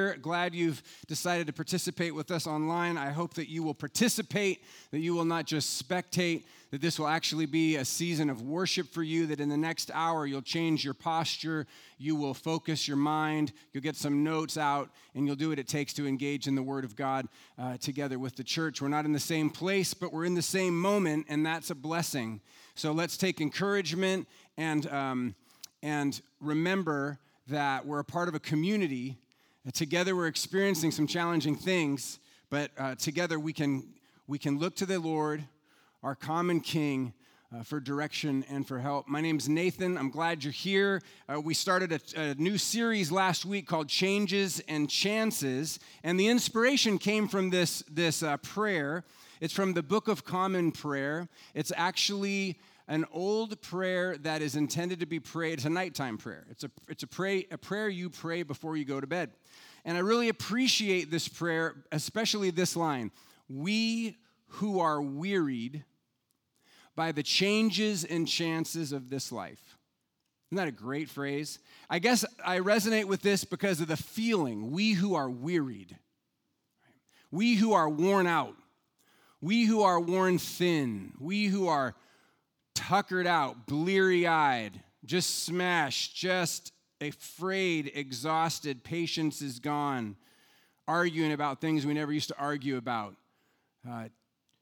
Glad you've decided to participate with us online. I hope that you will participate, that you will not just spectate, that this will actually be a season of worship for you, that in the next hour you'll change your posture, you will focus your mind, you'll get some notes out, and you'll do what it takes to engage in the Word of God uh, together with the church. We're not in the same place, but we're in the same moment, and that's a blessing. So let's take encouragement and, um, and remember that we're a part of a community Together, we're experiencing some challenging things, but uh, together we can, we can look to the Lord, our common King, uh, for direction and for help. My name's Nathan. I'm glad you're here. Uh, we started a, a, new series last week called Changes and Chances, and the inspiration came from this, this uh, prayer. It's from the Book of Common Prayer. It's actually an old prayer that is intended to be prayed. It's a nighttime prayer. It's a, it's a, pray, a prayer you pray before you go to bed. And I really appreciate this prayer, especially this line We who are wearied by the changes and chances of this life. Isn't that a great phrase? I guess I resonate with this because of the feeling. We who are wearied, we who are worn out, we who are worn thin, we who are tuckered out, bleary eyed, just smashed, just afraid, exhausted, patience is gone, arguing about things we never used to argue about, uh,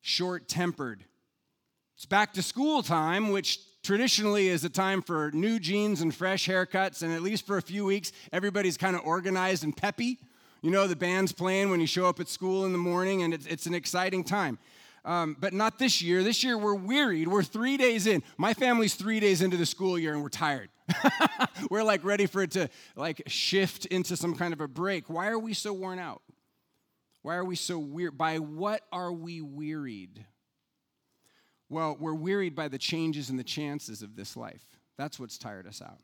short tempered. It's back to school time, which traditionally is a time for new jeans and fresh haircuts, and at least for a few weeks, everybody's kind of organized and peppy. You know, the band's playing when you show up at school in the morning, and it's, it's an exciting time. Um, but not this year. This year we're wearied. We're three days in. My family's three days into the school year, and we're tired. we're like ready for it to like shift into some kind of a break. Why are we so worn out? Why are we so weird? By what are we wearied? Well, we're wearied by the changes and the chances of this life. That's what's tired us out.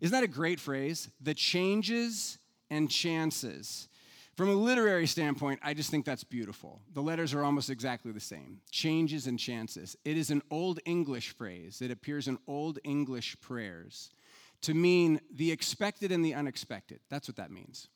Isn't that a great phrase? The changes and chances. From a literary standpoint, I just think that's beautiful. The letters are almost exactly the same changes and chances. It is an Old English phrase, it appears in Old English prayers to mean the expected and the unexpected. That's what that means.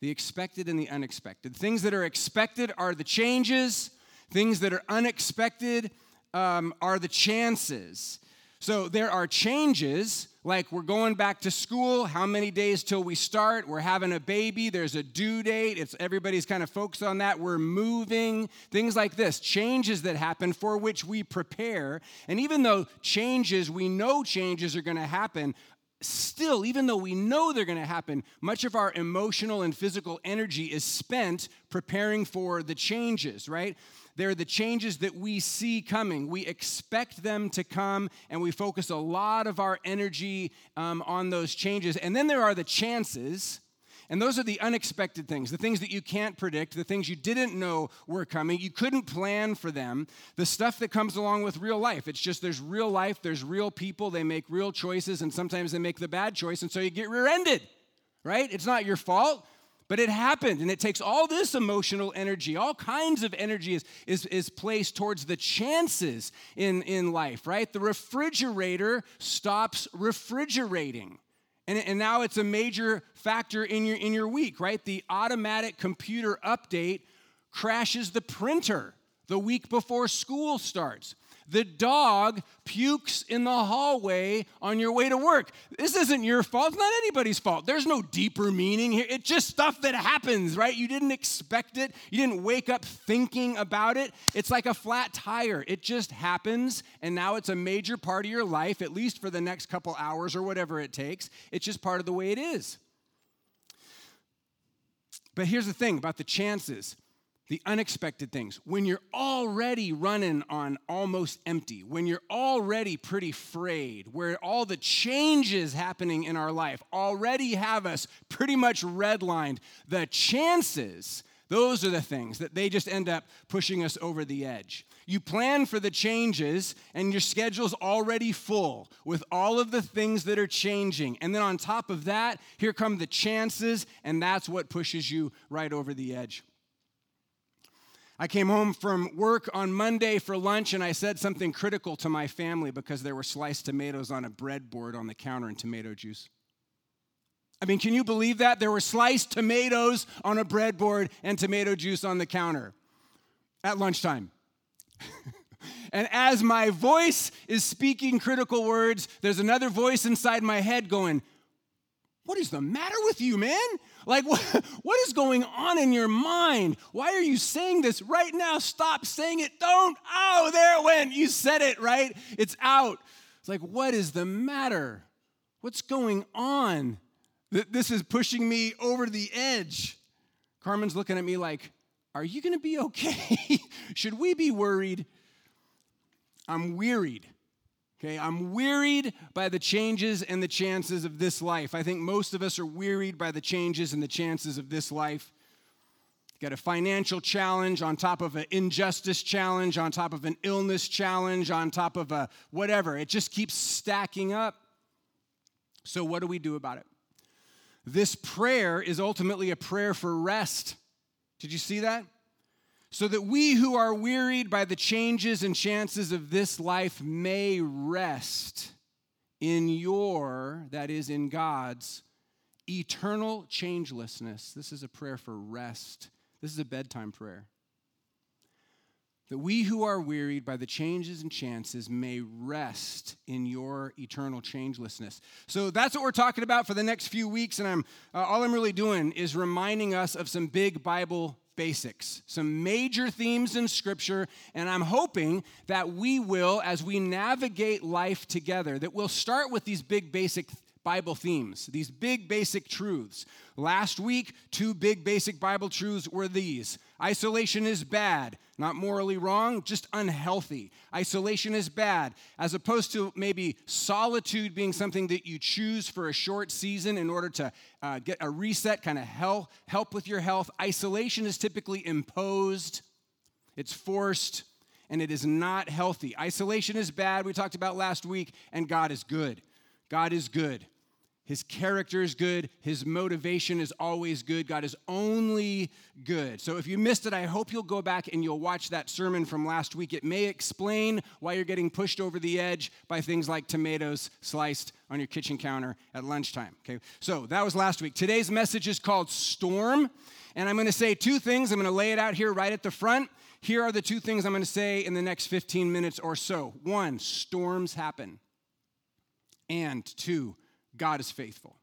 The expected and the unexpected. Things that are expected are the changes, things that are unexpected um, are the chances. So there are changes, like we're going back to school, how many days till we start? We're having a baby, there's a due date, it's everybody's kind of focused on that. We're moving, things like this, changes that happen for which we prepare. And even though changes, we know changes are going to happen, still, even though we know they're going to happen, much of our emotional and physical energy is spent preparing for the changes, right? They're the changes that we see coming. We expect them to come, and we focus a lot of our energy um, on those changes. And then there are the chances. And those are the unexpected things, the things that you can't predict, the things you didn't know were coming. You couldn't plan for them. The stuff that comes along with real life. It's just there's real life, there's real people, they make real choices, and sometimes they make the bad choice, and so you get rear ended, right? It's not your fault. But it happened, and it takes all this emotional energy, all kinds of energy is, is, is placed towards the chances in, in life, right? The refrigerator stops refrigerating. And, and now it's a major factor in your, in your week, right? The automatic computer update crashes the printer the week before school starts. The dog pukes in the hallway on your way to work. This isn't your fault. It's not anybody's fault. There's no deeper meaning here. It's just stuff that happens, right? You didn't expect it. You didn't wake up thinking about it. It's like a flat tire. It just happens, and now it's a major part of your life, at least for the next couple hours or whatever it takes. It's just part of the way it is. But here's the thing about the chances the unexpected things, when you're already running on almost empty, when you're already pretty frayed, where all the changes happening in our life already have us pretty much redlined, the chances, those are the things that they just end up pushing us over the edge. You plan for the changes, and your schedule's already full with all of the things that are changing. And then on top of that, here come the chances, and that's what pushes you right over the edge. I came home from work on Monday for lunch and I said something critical to my family because there were sliced tomatoes on a breadboard on the counter and tomato juice. I mean, can you believe that? There were sliced tomatoes on a breadboard and tomato juice on the counter at lunchtime. and as my voice is speaking critical words, there's another voice inside my head going, What is the matter with you, man? Like, what, what is going on in your mind? Why are you saying this right now? Stop saying it. Don't. Oh, there it went. You said it, right? It's out. It's like, what is the matter? What's going on? This is pushing me over the edge. Carmen's looking at me like, Are you going to be okay? Should we be worried? I'm wearied. Okay, I'm wearied by the changes and the chances of this life. I think most of us are wearied by the changes and the chances of this life. Got a financial challenge on top of an injustice challenge, on top of an illness challenge, on top of a whatever. It just keeps stacking up. So, what do we do about it? This prayer is ultimately a prayer for rest. Did you see that? So that we who are wearied by the changes and chances of this life may rest in your, that is, in God's, eternal changelessness. This is a prayer for rest. This is a bedtime prayer that we who are wearied by the changes and chances may rest in your eternal changelessness. So that's what we're talking about for the next few weeks, and I'm uh, all I'm really doing is reminding us of some big Bible basics, some major themes in Scripture, and I'm hoping that we will, as we navigate life together, that we'll start with these big basic Bible themes, these big basic truths. Last week, two big basic Bible truths were these isolation is bad, not morally wrong, just unhealthy. Isolation is bad, as opposed to maybe solitude being something that you choose for a short season in order to uh, get a reset, kind of help, help with your health. Isolation is typically imposed, it's forced, and it is not healthy. Isolation is bad, we talked about last week, and God is good. God is good. His character is good. His motivation is always good. God is only good. So if you missed it, I hope you'll go back and you'll watch that sermon from last week. It may explain why you're getting pushed over the edge by things like tomatoes sliced on your kitchen counter at lunchtime. Okay, so that was last week. Today's message is called Storm. And I'm going to say two things. I'm going to lay it out here right at the front. Here are the two things I'm going to say in the next 15 minutes or so. One, storms happen. And two, God is faithful. Okay,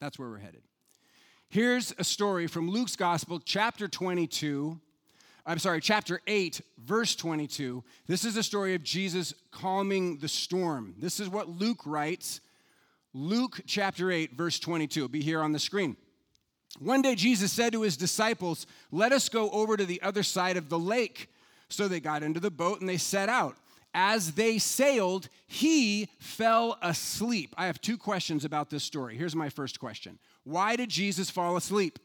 that's where we're headed. Here's a story from Luke's Gospel, chapter 22. I'm sorry, chapter 8, verse 22. This is a story of Jesus calming the storm. This is what Luke writes. Luke chapter 8, verse 22. It'll be here on the screen. One day Jesus said to his disciples, Let us go over to the other side of the lake. So they got into the boat and they set out as they sailed, he fell asleep. I have two questions about this story. Here's my first question Why did Jesus fall asleep?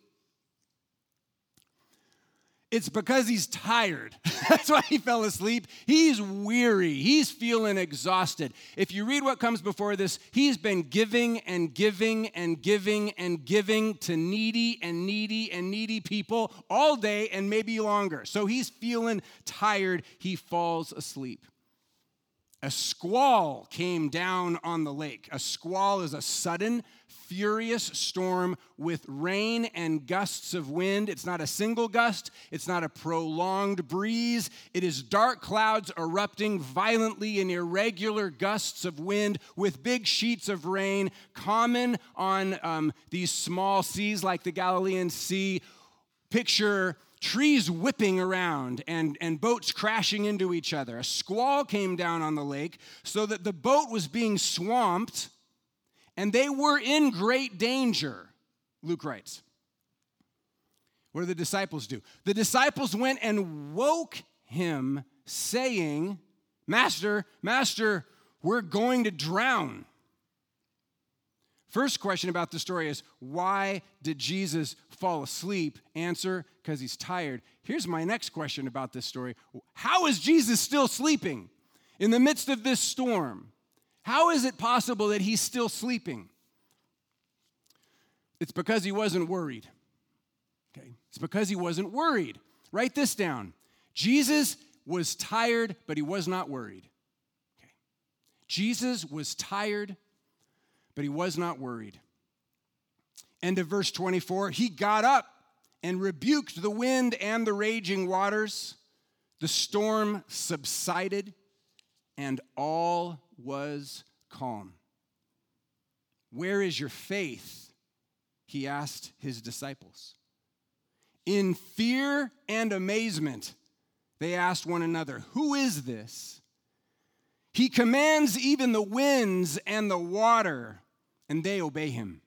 It's because he's tired. That's why he fell asleep. He's weary. He's feeling exhausted. If you read what comes before this, he's been giving and giving and giving and giving to needy and needy and needy people all day and maybe longer. So he's feeling tired. He falls asleep a squall came down on the lake. A squall is a sudden, furious storm with rain and gusts of wind. It's not a single gust, it's not a prolonged breeze. It is dark clouds erupting violently in irregular gusts of wind with big sheets of rain, common on um, these small seas like the Galilean Sea. Picture trees whipping around and, and boats crashing into each other. A squall came down on the lake so that the boat was being swamped and they were in great danger, Luke writes. What do the disciples do? The disciples went and woke him, saying, Master, Master, we're going to drown. First question about the story is why did Jesus fall asleep? Answer, because he's tired. Here's my next question about this story How is Jesus still sleeping in the midst of this storm? How is it possible that he's still sleeping? It's because he wasn't worried. Okay? It's because he wasn't worried. Write this down. Jesus was tired, but he was not worried. Okay? Jesus was tired, but he was not worried. End of verse 24. He got up and rebuked the wind and the raging waters. The storm subsided, and all was calm. Where is your faith? He asked his disciples. In fear and amazement, they asked one another, Who is this? He commands even the winds and the water, and they obey him.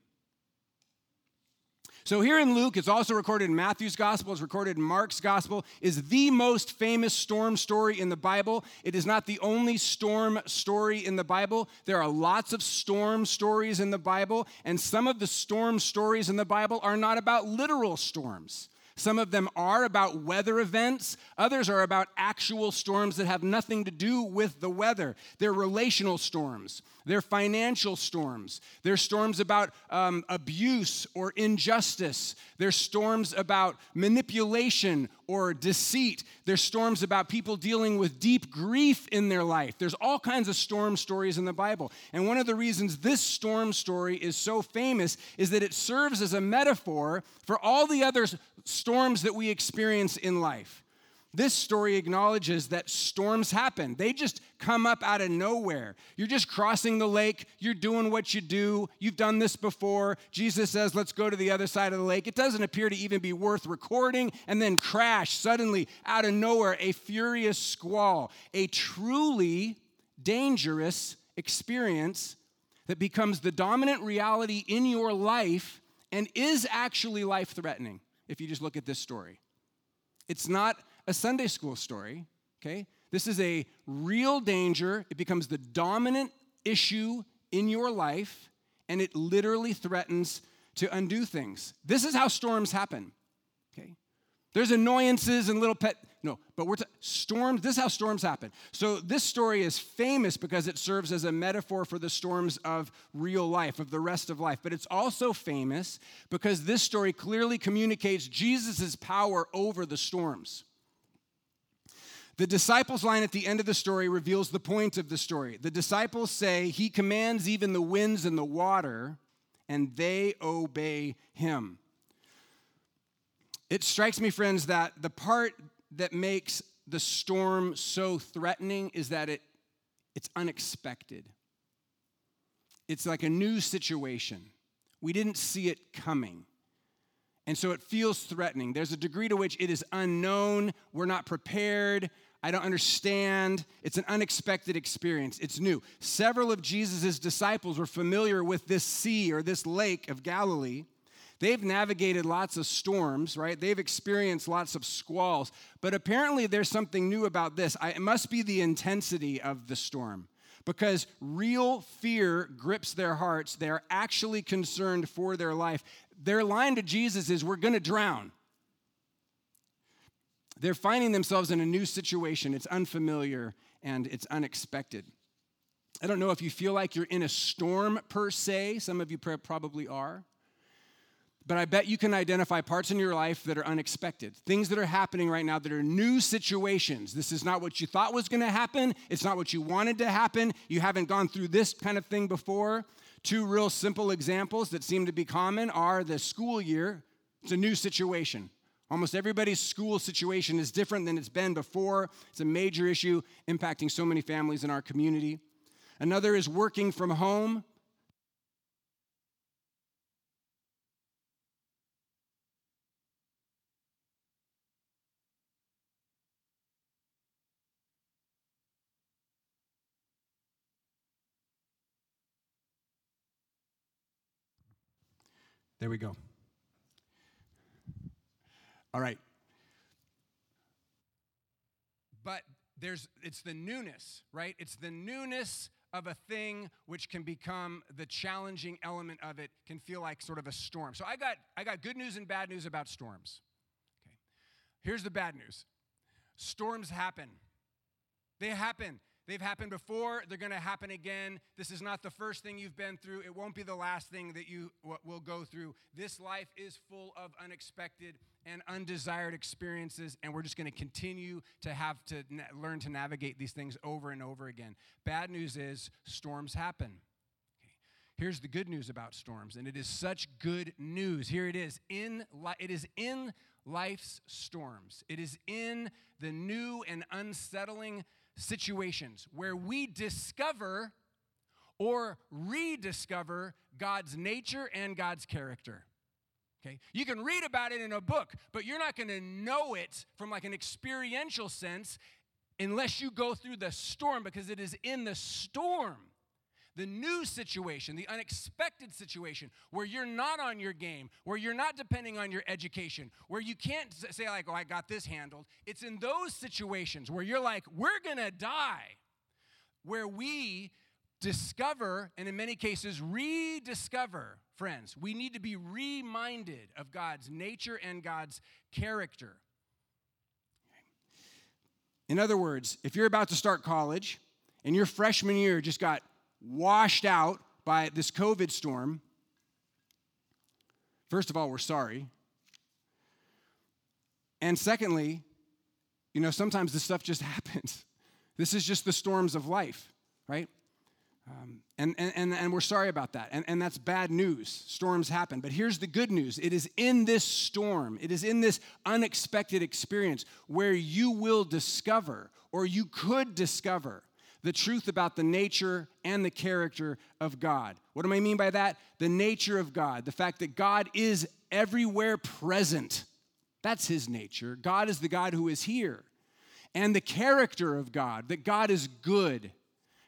So here in Luke, it's also recorded in Matthew's gospel, it's recorded in Mark's gospel, is the most famous storm story in the Bible. It is not the only storm story in the Bible. There are lots of storm stories in the Bible, and some of the storm stories in the Bible are not about literal storms. Some of them are about weather events. Others are about actual storms that have nothing to do with the weather. They're relational storms. They're financial storms. They're storms about um, abuse or injustice. They're storms about manipulation or deceit. There's storms about people dealing with deep grief in their life. There's all kinds of storm stories in the Bible. And one of the reasons this storm story is so famous is that it serves as a metaphor for all the other storms that we experience in life. This story acknowledges that storms happen. They just come up out of nowhere. You're just crossing the lake, you're doing what you do, you've done this before. Jesus says, Let's go to the other side of the lake. It doesn't appear to even be worth recording, and then crash suddenly out of nowhere, a furious squall, a truly dangerous experience that becomes the dominant reality in your life and is actually life threatening if you just look at this story. It's not a Sunday school story, okay? This is a real danger. It becomes the dominant issue in your life, and it literally threatens to undo things. This is how storms happen, okay? There's annoyances and little pet, no, but we're t- storms, this is how storms happen. So this story is famous because it serves as a metaphor for the storms of real life, of the rest of life. But it's also famous because this story clearly communicates Jesus' power over the storms. The disciples' line at the end of the story reveals the point of the story. The disciples say, He commands even the winds and the water, and they obey Him. It strikes me, friends, that the part that makes the storm so threatening is that it, it's unexpected. It's like a new situation. We didn't see it coming. And so it feels threatening. There's a degree to which it is unknown. We're not prepared. I don't understand. It's an unexpected experience. It's new. Several of Jesus' disciples were familiar with this sea or this lake of Galilee. They've navigated lots of storms, right? They've experienced lots of squalls. But apparently, there's something new about this. I, it must be the intensity of the storm because real fear grips their hearts. They're actually concerned for their life. Their line to Jesus is, We're going to drown. They're finding themselves in a new situation. It's unfamiliar and it's unexpected. I don't know if you feel like you're in a storm per se. Some of you probably are. But I bet you can identify parts in your life that are unexpected, things that are happening right now that are new situations. This is not what you thought was going to happen. It's not what you wanted to happen. You haven't gone through this kind of thing before. Two real simple examples that seem to be common are the school year, it's a new situation. Almost everybody's school situation is different than it's been before. It's a major issue impacting so many families in our community. Another is working from home. There we go. All right. But there's it's the newness, right? It's the newness of a thing which can become the challenging element of it can feel like sort of a storm. So I got I got good news and bad news about storms. Okay. Here's the bad news. Storms happen. They happen. They've happened before, they're going to happen again. This is not the first thing you've been through. It won't be the last thing that you will go through. This life is full of unexpected and undesired experiences, and we're just going to continue to have to na- learn to navigate these things over and over again. Bad news is storms happen. Here's the good news about storms, and it is such good news. Here it is. In li- it is in life's storms. It is in the new and unsettling situations where we discover or rediscover God's nature and God's character. Okay? You can read about it in a book, but you're not going to know it from like an experiential sense unless you go through the storm because it is in the storm the new situation, the unexpected situation, where you're not on your game, where you're not depending on your education, where you can't say, like, oh, I got this handled. It's in those situations where you're like, we're gonna die, where we discover, and in many cases, rediscover, friends, we need to be reminded of God's nature and God's character. In other words, if you're about to start college and your freshman year just got washed out by this COVID storm, first of all, we're sorry. And secondly, you know, sometimes this stuff just happens. This is just the storms of life, right? Um, and, and, and we're sorry about that. And, and that's bad news. Storms happen. But here's the good news it is in this storm, it is in this unexpected experience where you will discover, or you could discover, the truth about the nature and the character of God. What do I mean by that? The nature of God, the fact that God is everywhere present. That's his nature. God is the God who is here. And the character of God, that God is good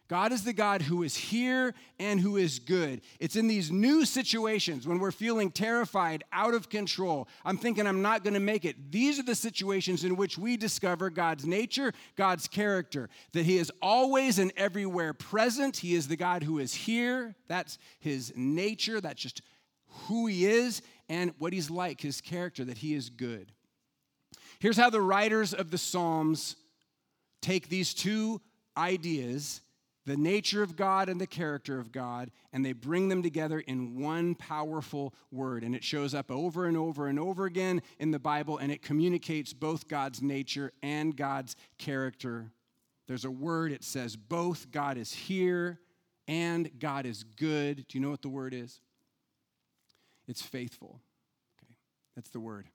God is the God who is here and who is good. It's in these new situations when we're feeling terrified, out of control. I'm thinking I'm not going to make it. These are the situations in which we discover God's nature, God's character, that He is always and everywhere present. He is the God who is here. That's His nature. That's just who He is and what He's like, His character, that He is good. Here's how the writers of the Psalms take these two ideas the nature of God and the character of God, and they bring them together in one powerful word. And it shows up over and over and over again in the Bible, and it communicates both God's nature and God's character. There's a word, it says both God is here and God is good. Do you know what the word is? It's faithful. Okay, that's the word.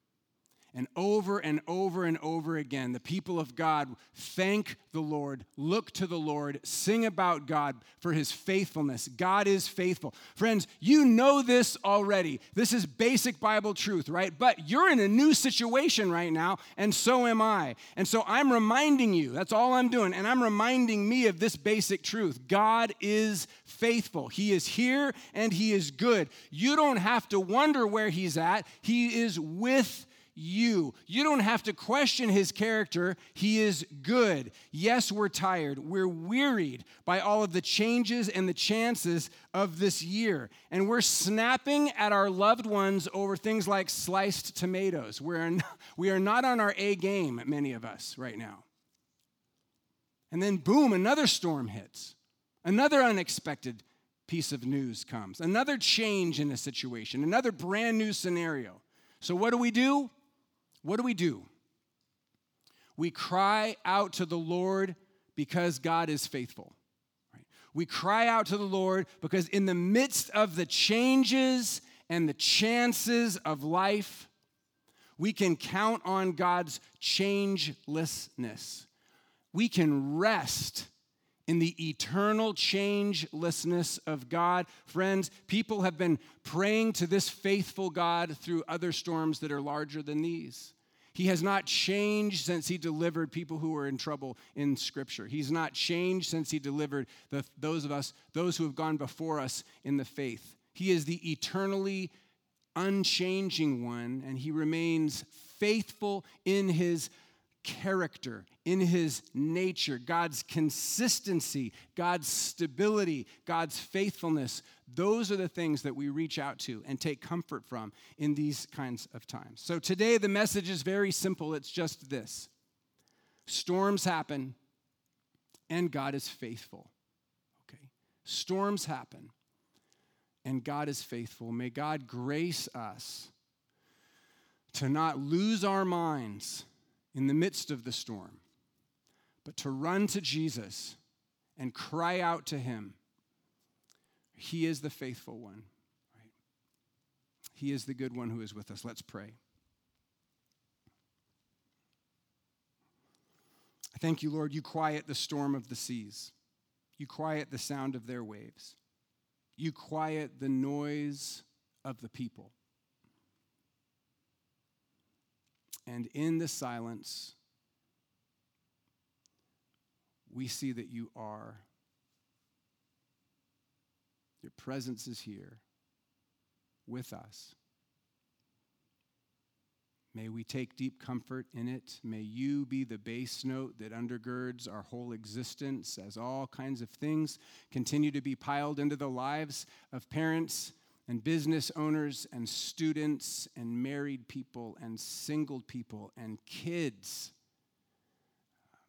And over and over and over again, the people of God thank the Lord, look to the Lord, sing about God for his faithfulness. God is faithful. Friends, you know this already. This is basic Bible truth, right? But you're in a new situation right now, and so am I. And so I'm reminding you, that's all I'm doing, and I'm reminding me of this basic truth God is faithful. He is here and he is good. You don't have to wonder where he's at, he is with you. You don't have to question his character. He is good. Yes, we're tired. We're wearied by all of the changes and the chances of this year. And we're snapping at our loved ones over things like sliced tomatoes. We're we are not on our A game, many of us, right now. And then, boom, another storm hits. Another unexpected piece of news comes. Another change in a situation. Another brand new scenario. So, what do we do? What do we do? We cry out to the Lord because God is faithful. Right? We cry out to the Lord because in the midst of the changes and the chances of life, we can count on God's changelessness. We can rest in the eternal changelessness of God. Friends, people have been praying to this faithful God through other storms that are larger than these. He has not changed since he delivered people who were in trouble in Scripture. He's not changed since he delivered the, those of us, those who have gone before us in the faith. He is the eternally unchanging one, and he remains faithful in his character, in his nature, God's consistency, God's stability, God's faithfulness. Those are the things that we reach out to and take comfort from in these kinds of times. So today, the message is very simple it's just this storms happen, and God is faithful. Okay? Storms happen, and God is faithful. May God grace us to not lose our minds in the midst of the storm, but to run to Jesus and cry out to him. He is the faithful one, right? He is the good one who is with us. Let's pray. I thank you, Lord, you quiet the storm of the seas. You quiet the sound of their waves. You quiet the noise of the people. And in the silence, we see that you are. Your presence is here with us. May we take deep comfort in it. May you be the bass note that undergirds our whole existence as all kinds of things continue to be piled into the lives of parents and business owners and students and married people and single people and kids. Um,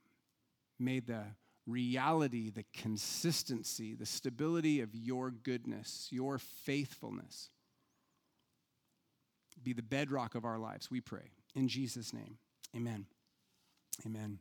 may the reality, the consistency, the stability of your goodness, your faithfulness be the bedrock of our lives, we pray. In Jesus' name, amen. Amen.